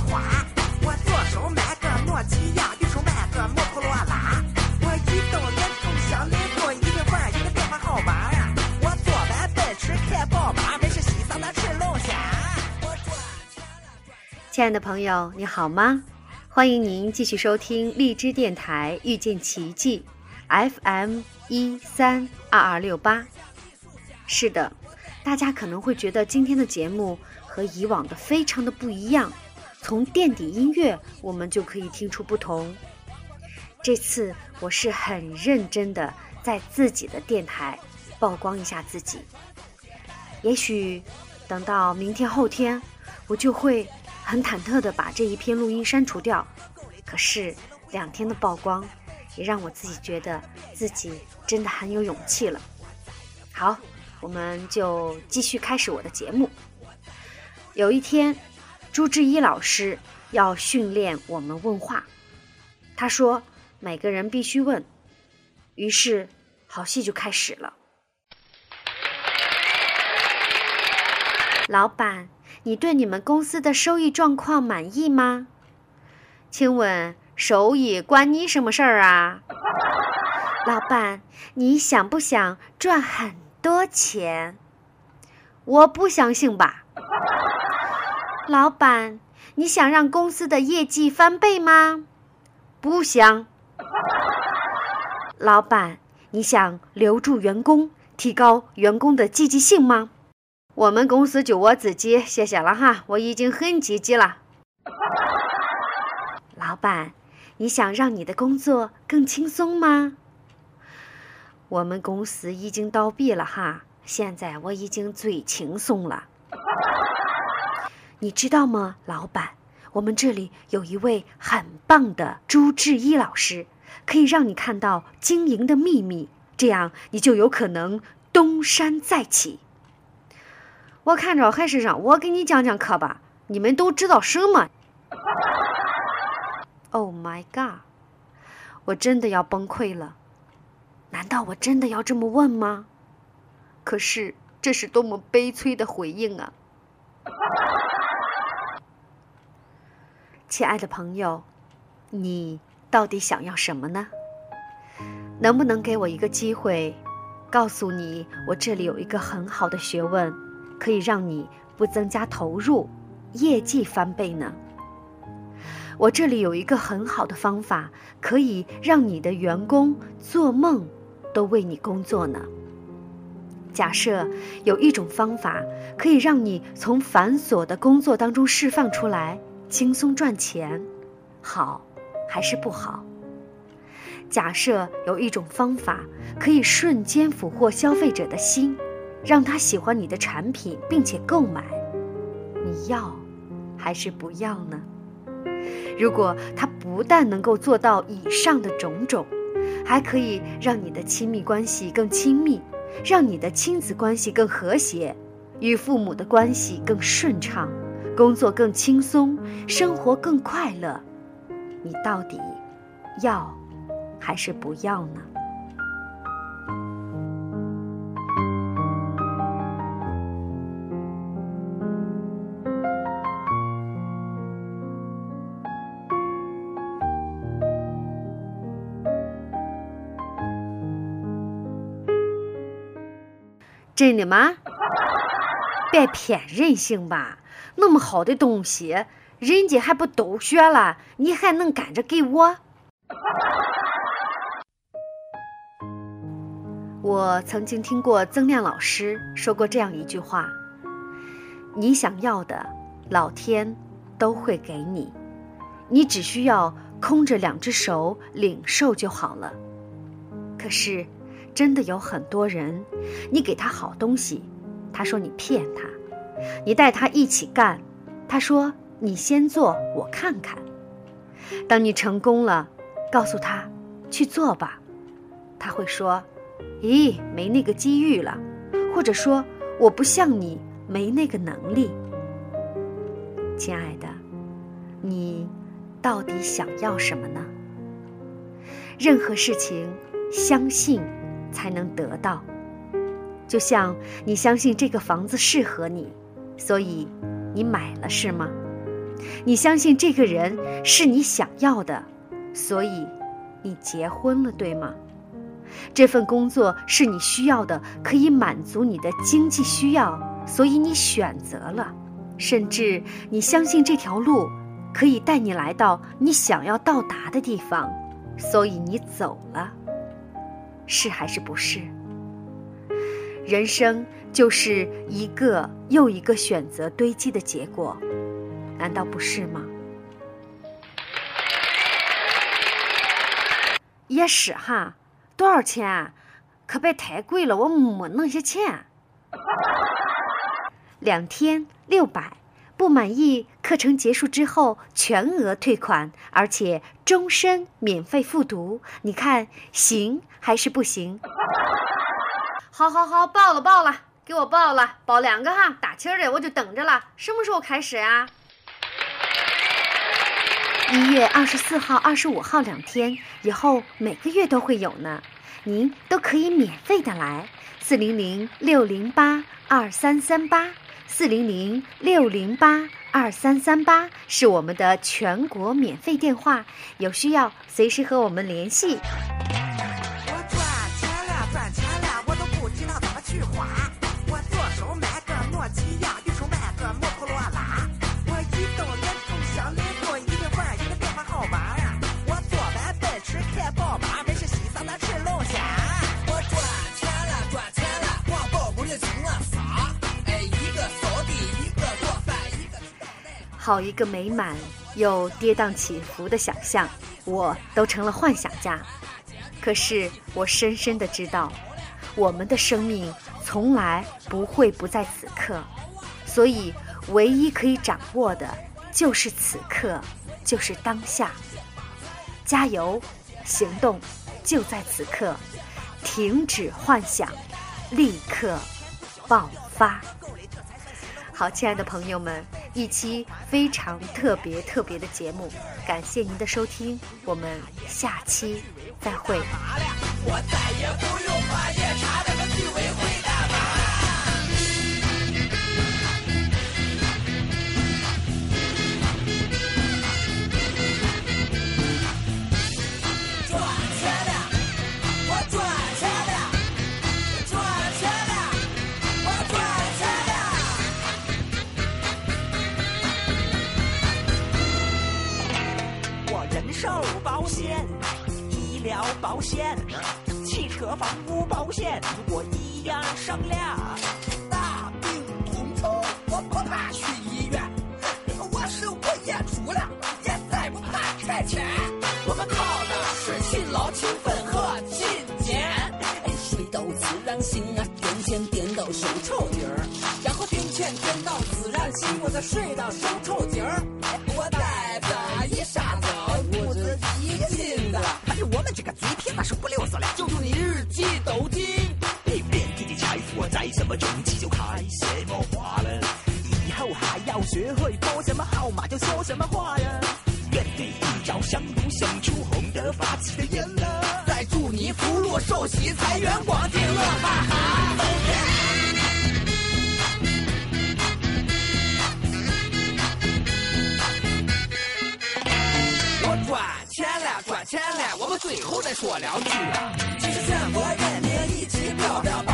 花。我左手买个诺基亚，右手买个摩托罗拉。我一到、联通、小灵通，一定换一个电话号码。我坐完奔驰开宝马，没事西藏那吃龙虾。我赚钱了，赚钱。亲爱的朋友，你好吗？欢迎您继续收听荔枝电台遇见奇迹，FM 一三二二六八。是的，大家可能会觉得今天的节目和以往的非常的不一样，从垫底音乐我们就可以听出不同。这次我是很认真的在自己的电台曝光一下自己，也许等到明天后天，我就会很忐忑的把这一篇录音删除掉。可是两天的曝光，也让我自己觉得自己真的很有勇气了。好，我们就继续开始我的节目。有一天，朱志一老师要训练我们问话，他说每个人必须问，于是好戏就开始了。老板，你对你们公司的收益状况满意吗？请问收益关你什么事儿啊？老板，你想不想赚很多钱？我不相信吧。老板，你想让公司的业绩翻倍吗？不想。老板，你想留住员工，提高员工的积极性吗？我们公司就我自己，谢谢了哈，我已经很积极了。老板，你想让你的工作更轻松吗？我们公司已经倒闭了哈，现在我已经最轻松了。你知道吗，老板？我们这里有一位很棒的朱志一老师，可以让你看到经营的秘密，这样你就有可能东山再起。我看着还是让我给你讲讲课吧。你们都知道什么？Oh my god！我真的要崩溃了。难道我真的要这么问吗？可是这是多么悲催的回应啊！亲爱的朋友，你到底想要什么呢？能不能给我一个机会，告诉你我这里有一个很好的学问，可以让你不增加投入，业绩翻倍呢？我这里有一个很好的方法，可以让你的员工做梦都为你工作呢。假设有一种方法，可以让你从繁琐的工作当中释放出来。轻松赚钱，好还是不好？假设有一种方法可以瞬间俘获消费者的心，让他喜欢你的产品并且购买，你要还是不要呢？如果他不但能够做到以上的种种，还可以让你的亲密关系更亲密，让你的亲子关系更和谐，与父母的关系更顺畅。工作更轻松，生活更快乐，你到底要还是不要呢？真的吗？别骗人性吧！那么好的东西，人家还不都学了，你还能赶着给我？我曾经听过曾亮老师说过这样一句话：“你想要的，老天都会给你，你只需要空着两只手领受就好了。”可是，真的有很多人，你给他好东西。他说：“你骗他，你带他一起干。”他说：“你先做，我看看。”当你成功了，告诉他去做吧，他会说：“咦，没那个机遇了。”或者说：“我不像你，没那个能力。”亲爱的，你到底想要什么呢？任何事情，相信才能得到。就像你相信这个房子适合你，所以你买了是吗？你相信这个人是你想要的，所以你结婚了，对吗？这份工作是你需要的，可以满足你的经济需要，所以你选择了。甚至你相信这条路可以带你来到你想要到达的地方，所以你走了。是还是不是？人生就是一个又一个选择堆积的结果，难道不是吗？也是哈，多少钱？可别太贵了，我没那些钱。两天六百，不满意课程结束之后全额退款，而且终身免费复读。你看行还是不行？好好好，报了报了，给我报了，报两个哈，打气儿的我就等着了。什么时候开始啊？一月二十四号、二十五号两天，以后每个月都会有呢。您都可以免费的来，四零零六零八二三三八。四零零六零八二三三八是我们的全国免费电话，有需要随时和我们联系。好一个美满又跌宕起伏的想象，我都成了幻想家。可是我深深的知道，我们的生命从来不会不在此刻，所以唯一可以掌握的就是此刻，就是当下。加油，行动就在此刻，停止幻想，立刻爆发。好，亲爱的朋友们，一期非常特别特别的节目，感谢您的收听，我们下期再会。我再也不用把夜保险、汽车房屋保险，我一样商量。大病统筹，我不怕去医院。我手不演出了，也再不怕拆迁。我们靠的是勤劳、勤奋和勤俭。哎，水到自然醒啊，点钱点到手抽筋儿，然后点钱点到自然醒，我再睡到手抽筋儿。祝你福禄寿喜财源广进乐哈哈我赚钱了赚钱了我们最后再说两句其实全国人民一起飘着